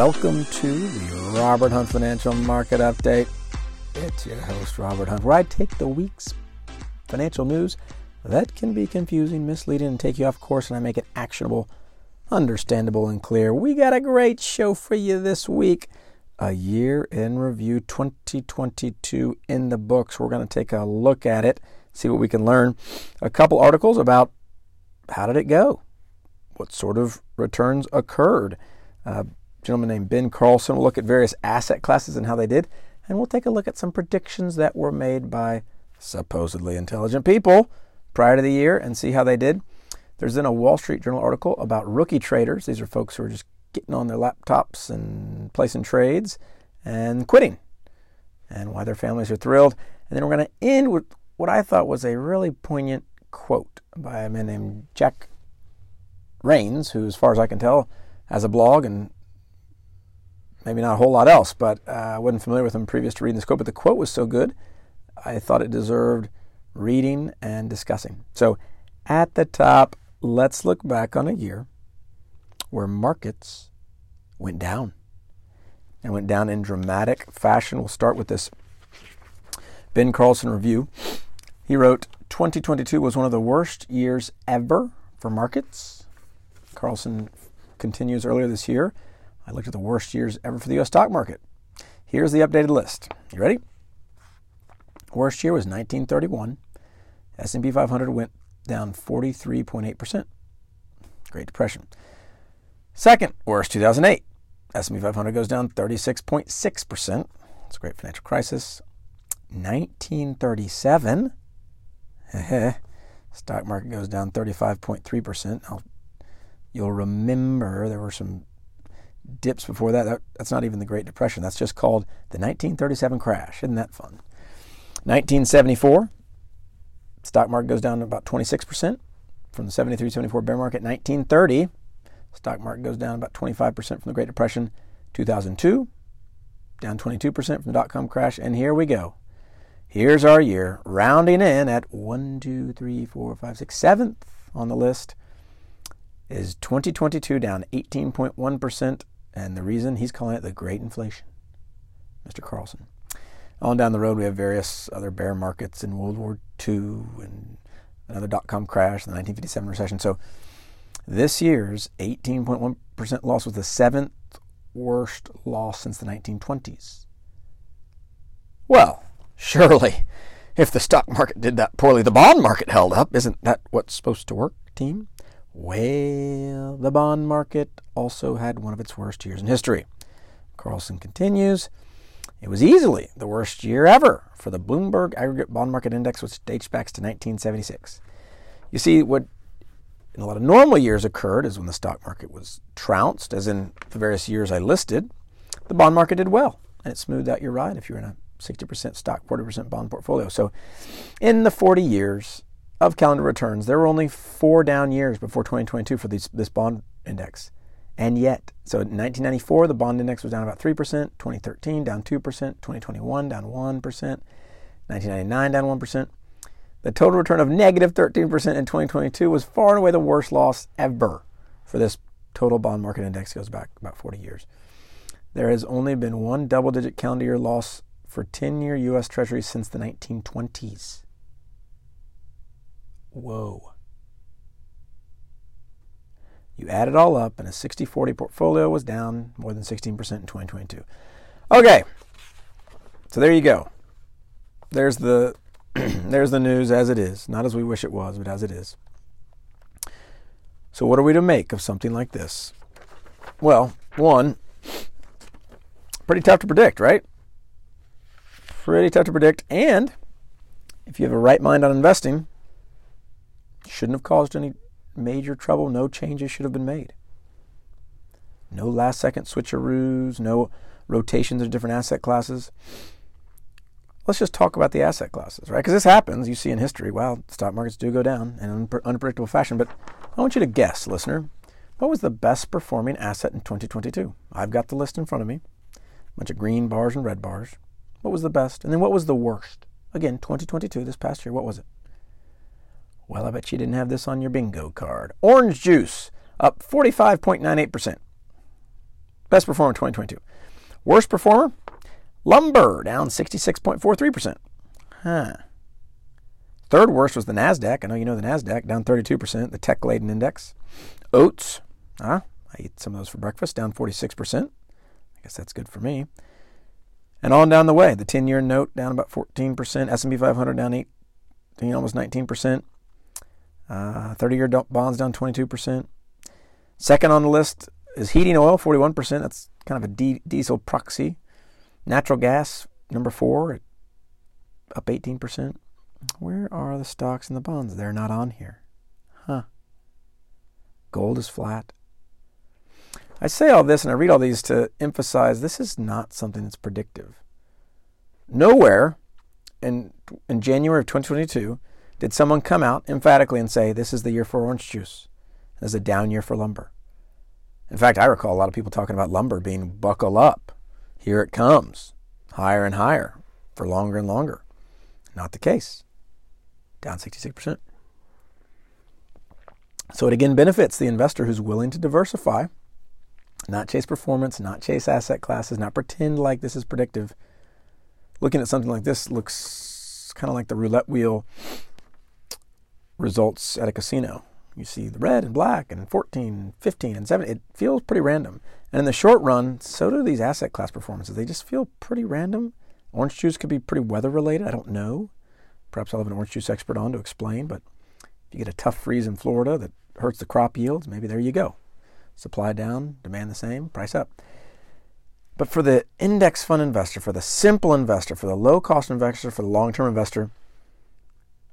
Welcome to the Robert Hunt Financial Market Update. It's your host, Robert Hunt, where I take the week's financial news that can be confusing, misleading, and take you off course, and I make it actionable, understandable, and clear. We got a great show for you this week. A year in review 2022 in the books. We're going to take a look at it, see what we can learn. A couple articles about how did it go? What sort of returns occurred? A gentleman named Ben Carlson We'll look at various asset classes and how they did, and we'll take a look at some predictions that were made by supposedly intelligent people prior to the year and see how they did. There's then a Wall Street Journal article about rookie traders. These are folks who are just getting on their laptops and placing trades and quitting and why their families are thrilled. And then we're going to end with what I thought was a really poignant quote by a man named Jack Raines, who, as far as I can tell, has a blog and maybe not a whole lot else, but uh, I wasn't familiar with him previous to reading this quote. But the quote was so good, I thought it deserved reading and discussing. So at the top, let's look back on a year where markets went down and went down in dramatic fashion. We'll start with this Ben Carlson review. He wrote 2022 was one of the worst years ever for markets. Carlson continues earlier this year. I looked at the worst years ever for the US stock market. Here's the updated list. You ready? Worst year was 1931. S&P 500 went down 43.8%. Great Depression. Second worst, 2008. S&P 500 goes down 36.6%. It's a great financial crisis. 1937. Stock market goes down 35.3%. you'll remember there were some dips before that. that. That's not even the Great Depression. That's just called the 1937 crash. Isn't that fun? 1974. Stock market goes down about 26% from the 73 74 bear market. 1930 Stock market goes down about 25% from the Great Depression. 2002, down 22% from the dot com crash. And here we go. Here's our year, rounding in at 1, 2, 3, 4, 5, 6, 7th on the list. Is 2022 down 18.1%. And the reason he's calling it the Great Inflation. Mr. Carlson. On down the road, we have various other bear markets in World War II and another dot com crash, the 1957 recession. So this year's 18.1% loss was the seventh worst loss since the 1920s. Well, surely, if the stock market did that poorly, the bond market held up. Isn't that what's supposed to work, team? Well, the bond market also had one of its worst years in history. Carlson continues. It was easily the worst year ever for the Bloomberg Aggregate Bond Market Index, which dates back to 1976. You see, what in a lot of normal years occurred is when the stock market was trounced, as in the various years I listed, the bond market did well and it smoothed out your ride if you're in a 60% stock, 40% bond portfolio. So in the 40 years of calendar returns, there were only four down years before 2022 for these, this bond index. And yet, so in 1994, the bond index was down about 3%, 2013 down 2%, 2021 down 1%, 1999 down 1%. The total return of negative 13% in 2022 was far and away the worst loss ever for this total bond market index goes back about 40 years. There has only been one double digit calendar year loss for 10 year US Treasuries since the 1920s. Whoa. You add it all up, and a 60 40 portfolio was down more than 16% in 2022. Okay, so there you go. There's the there's the news as it is, not as we wish it was, but as it is. So, what are we to make of something like this? Well, one, pretty tough to predict, right? Pretty tough to predict. And if you have a right mind on investing, shouldn't have caused any major trouble. No changes should have been made. No last second switcheroos, no rotations of different asset classes let's just talk about the asset classes, right? Because this happens. You see in history, well, stock markets do go down in an unpredictable fashion. But I want you to guess, listener, what was the best performing asset in 2022? I've got the list in front of me. A bunch of green bars and red bars. What was the best? And then what was the worst? Again, 2022, this past year, what was it? Well, I bet you didn't have this on your bingo card. Orange juice, up 45.98%. Best performer 2022. Worst performer? Lumber, down 66.43%. Huh. Third worst was the NASDAQ. I know you know the NASDAQ, down 32%, the tech laden index. Oats, huh? I eat some of those for breakfast, down 46%. I guess that's good for me. And on down the way, the 10 year note down about 14%, S&P 500 down 18, almost 19%. 30 uh, year bonds down 22%. Second on the list is heating oil, 41%. That's kind of a d- diesel proxy. Natural gas, number four, up 18%. Where are the stocks and the bonds? They're not on here. Huh. Gold is flat. I say all this and I read all these to emphasize this is not something that's predictive. Nowhere in, in January of 2022 did someone come out emphatically and say, This is the year for orange juice. This is a down year for lumber. In fact, I recall a lot of people talking about lumber being buckle up. Here it comes, higher and higher, for longer and longer. Not the case. Down 66%. So it again benefits the investor who's willing to diversify, not chase performance, not chase asset classes, not pretend like this is predictive. Looking at something like this looks kind of like the roulette wheel results at a casino. You see the red and black and 14, 15, and 7. It feels pretty random. And in the short run, so do these asset class performances. They just feel pretty random. Orange juice could be pretty weather related. I don't know. Perhaps I'll have an orange juice expert on to explain. But if you get a tough freeze in Florida that hurts the crop yields, maybe there you go. Supply down, demand the same, price up. But for the index fund investor, for the simple investor, for the low cost investor, for the long term investor,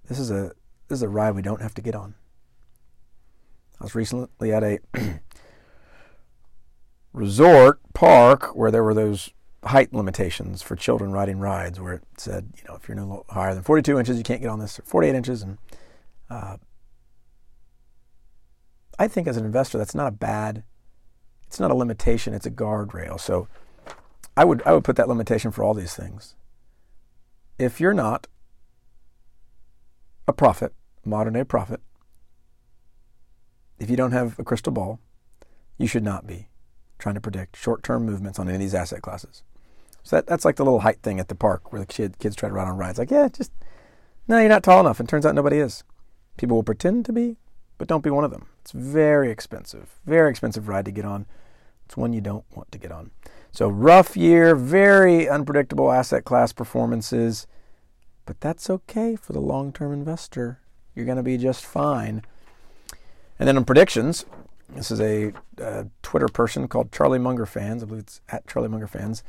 this is a this is a ride we don't have to get on. I was recently at a resort park where there were those height limitations for children riding rides, where it said, you know, if you're no higher than 42 inches, you can't get on this, or 48 inches. And uh, I think as an investor, that's not a bad, it's not a limitation, it's a guardrail. So I would, I would put that limitation for all these things. If you're not a prophet, modern day prophet, if you don't have a crystal ball, you should not be trying to predict short term movements on any of these asset classes. So that, that's like the little height thing at the park where the kid, kids try to ride on rides. Like, yeah, just, no, you're not tall enough. And turns out nobody is. People will pretend to be, but don't be one of them. It's very expensive, very expensive ride to get on. It's one you don't want to get on. So, rough year, very unpredictable asset class performances, but that's okay for the long term investor. You're going to be just fine. And then on predictions, this is a, a, Twitter person called Charlie Munger Fans. I believe it's at Charlie Munger Fans.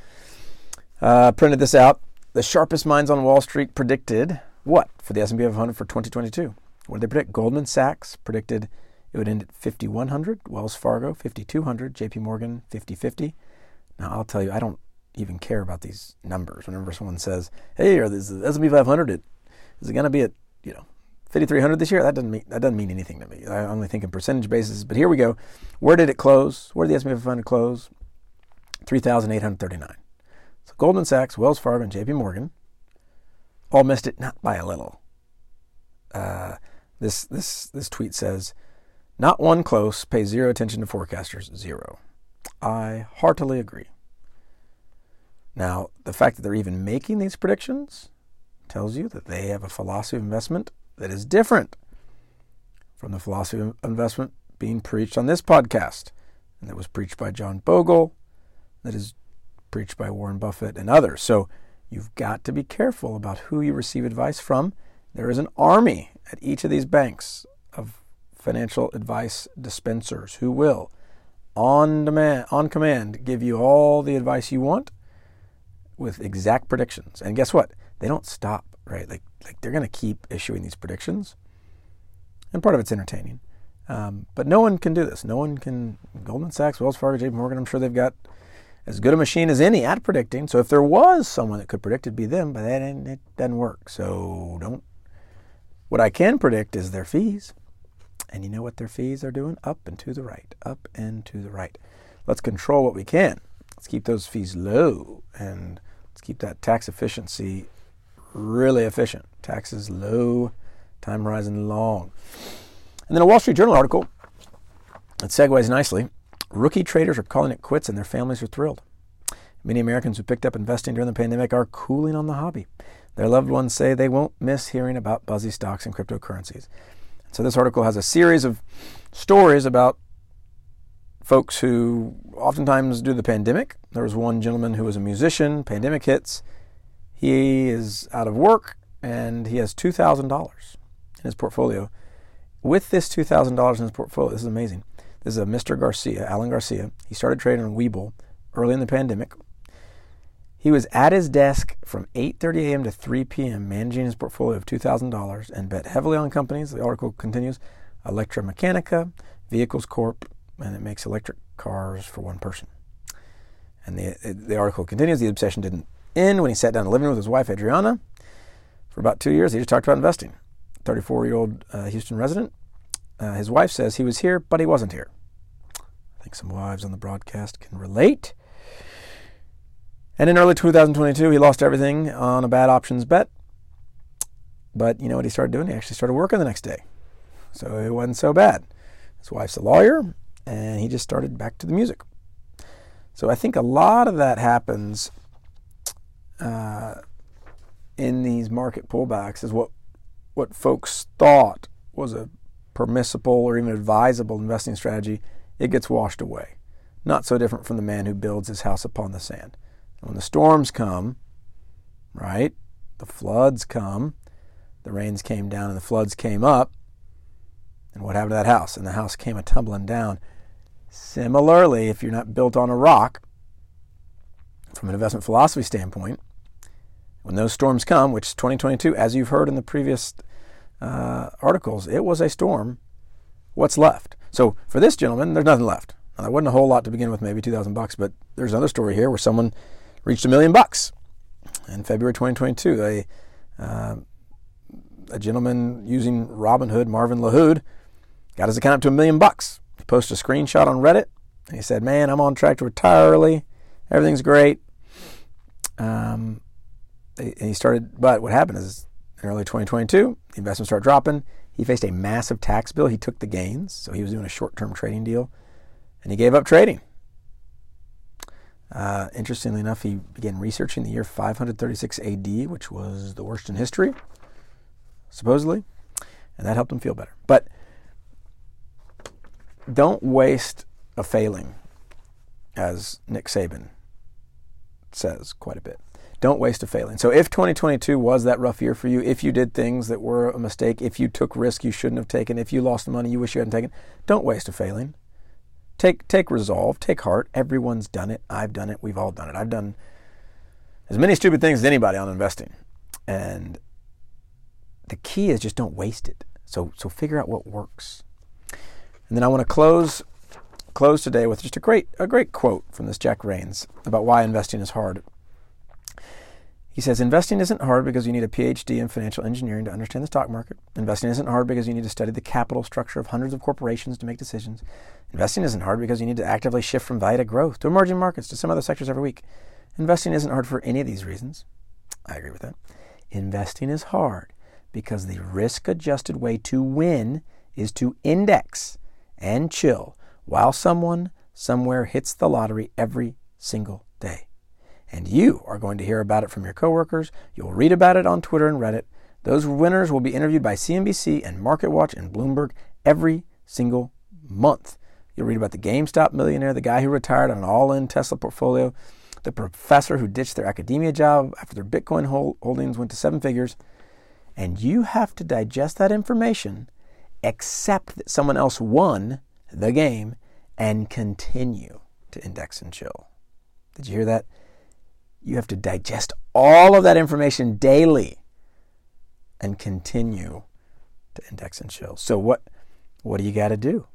Uh, printed this out. The sharpest minds on Wall Street predicted what for the S&P 500 for 2022? What did they predict? Goldman Sachs predicted it would end at 5100, Wells Fargo 5200, JP Morgan 5050. Now I'll tell you, I don't even care about these numbers. Whenever someone says, "Hey, are this S&P 500? It, is it going to be at you know 5,300 this year. That doesn't mean that doesn't mean anything to me. I only think in percentage basis. But here we go. Where did it close? Where did the S&P 500 close? 3,839. So Goldman Sachs, Wells Fargo, and J.P. Morgan all missed it, not by a little. Uh, this this this tweet says, "Not one close. Pay zero attention to forecasters. Zero. I heartily agree. Now, the fact that they're even making these predictions tells you that they have a philosophy of investment that is different from the philosophy of investment being preached on this podcast, and that was preached by John Bogle, that is preached by Warren Buffett and others. So you've got to be careful about who you receive advice from. There is an army at each of these banks of financial advice dispensers who will, on demand, on command, give you all the advice you want with exact predictions. And guess what? They don't stop, right? Like like they're going to keep issuing these predictions, and part of it's entertaining. Um, but no one can do this. No one can. Goldman Sachs, Wells Fargo, J.P. Morgan. I'm sure they've got as good a machine as any at predicting. So if there was someone that could predict, it'd be them. But that it doesn't work. So don't. What I can predict is their fees, and you know what their fees are doing? Up and to the right, up and to the right. Let's control what we can. Let's keep those fees low, and let's keep that tax efficiency really efficient. Taxes low, time horizon long. And then a Wall Street Journal article that segues nicely Rookie traders are calling it quits and their families are thrilled. Many Americans who picked up investing during the pandemic are cooling on the hobby. Their loved ones say they won't miss hearing about buzzy stocks and cryptocurrencies. So, this article has a series of stories about folks who oftentimes do the pandemic. There was one gentleman who was a musician, pandemic hits. He is out of work and he has $2,000 in his portfolio. With this $2,000 in his portfolio, this is amazing. This is a Mr. Garcia, Alan Garcia. He started trading on Webull early in the pandemic. He was at his desk from 8:30 a.m. to 3 p.m. managing his portfolio of $2,000 and bet heavily on companies. The article continues: ElectraMeccanica, Vehicles Corp, and it makes electric cars for one person. And the the article continues: The obsession didn't end when he sat down in the living room with his wife Adriana. For about two years, he just talked about investing. 34-year-old uh, Houston resident. Uh, his wife says he was here, but he wasn't here. I think some wives on the broadcast can relate. And in early 2022, he lost everything on a bad options bet. But you know what he started doing? He actually started working the next day. So it wasn't so bad. His wife's a lawyer, and he just started back to the music. So I think a lot of that happens uh, in these market pullbacks is what what folks thought was a permissible or even advisable investing strategy. It gets washed away. Not so different from the man who builds his house upon the sand. When the storms come, right, the floods come, the rains came down and the floods came up, and what happened to that house? And the house came a tumbling down. Similarly, if you're not built on a rock, from an investment philosophy standpoint, when those storms come, which 2022, as you've heard in the previous uh, articles, it was a storm. What's left? So for this gentleman, there's nothing left. Now, wasn't a whole lot to begin with, maybe 2,000 bucks, but there's another story here where someone reached a million bucks in February 2022. A, uh, a gentleman using Robinhood, Marvin LaHood, got his account up to a million bucks. He posted a screenshot on Reddit. He said, "Man, I'm on track to retire early. Everything's great." Um, he started, but what happened is in early 2022, the investments started dropping. He faced a massive tax bill. He took the gains, so he was doing a short-term trading deal, and he gave up trading. Uh, interestingly enough, he began researching the year 536 AD, which was the worst in history, supposedly, and that helped him feel better. But don't waste a failing, as Nick Saban says quite a bit. Don't waste a failing. So, if 2022 was that rough year for you, if you did things that were a mistake, if you took risk you shouldn't have taken, if you lost money you wish you hadn't taken, don't waste a failing take take resolve, take heart. Everyone's done it. I've done it. We've all done it. I've done as many stupid things as anybody on investing. And the key is just don't waste it. So so figure out what works. And then I want to close close today with just a great a great quote from this Jack Raines about why investing is hard. He says, Investing isn't hard because you need a PhD in financial engineering to understand the stock market. Investing isn't hard because you need to study the capital structure of hundreds of corporations to make decisions. Investing isn't hard because you need to actively shift from value to growth, to emerging markets, to some other sectors every week. Investing isn't hard for any of these reasons. I agree with that. Investing is hard because the risk adjusted way to win is to index and chill while someone somewhere hits the lottery every single day and you are going to hear about it from your coworkers. You'll read about it on Twitter and Reddit. Those winners will be interviewed by CNBC and MarketWatch and Bloomberg every single month. You'll read about the GameStop millionaire, the guy who retired on an all in Tesla portfolio, the professor who ditched their academia job after their Bitcoin holdings went to seven figures. And you have to digest that information, accept that someone else won the game, and continue to index and chill. Did you hear that? You have to digest all of that information daily and continue to index and chill. So what what do you got to do?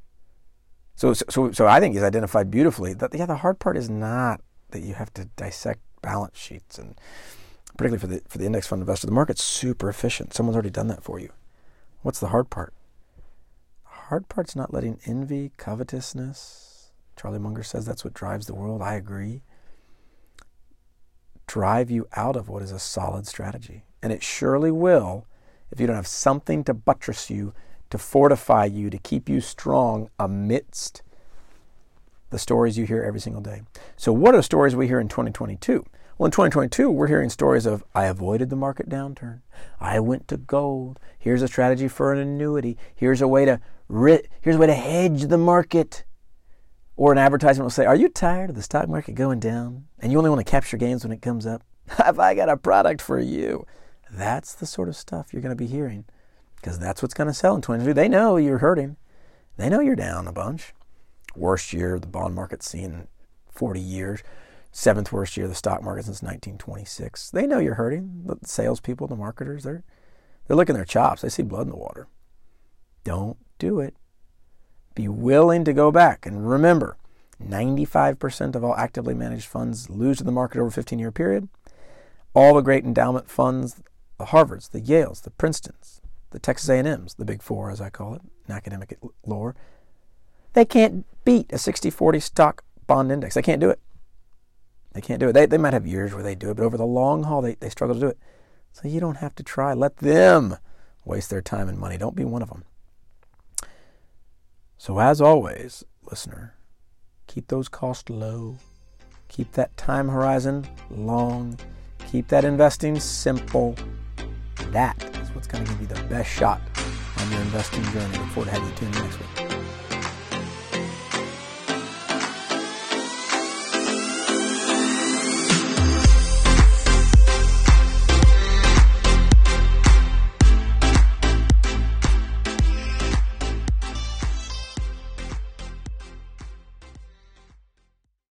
So, so so I think he's identified beautifully that yeah the hard part is not that you have to dissect balance sheets and particularly for the for the index fund investor the market's super efficient. Someone's already done that for you. What's the hard part? Hard part's not letting envy, covetousness. Charlie Munger says that's what drives the world. I agree drive you out of what is a solid strategy. And it surely will if you don't have something to buttress you, to fortify you, to keep you strong amidst the stories you hear every single day. So, what are the stories we hear in 2022? Well, in 2022, we're hearing stories of I avoided the market downturn. I went to gold. Here's a strategy for an annuity. Here's a way to here's a way to hedge the market. Or an advertisement will say, Are you tired of the stock market going down and you only want to capture gains when it comes up? Have I got a product for you? That's the sort of stuff you're going to be hearing because that's what's going to sell in 2022. They know you're hurting. They know you're down a bunch. Worst year the bond market's seen in 40 years. Seventh worst year of the stock market since 1926. They know you're hurting. The salespeople, the marketers, they're they're licking their chops. They see blood in the water. Don't do it. Be willing to go back. And remember, 95% of all actively managed funds lose to the market over a 15 year period. All the great endowment funds, the Harvards, the Yales, the Princetons, the Texas A&Ms, the Big Four as I call it in academic lore, they can't beat a 60-40 stock bond index. They can't do it. They can't do it. They, they might have years where they do it, but over the long haul, they, they struggle to do it. So you don't have to try. Let them waste their time and money. Don't be one of them. So, as always, listener, keep those costs low, keep that time horizon long, keep that investing simple. That is what's going to give you the best shot on your investing journey. Look forward to having you tune in next week.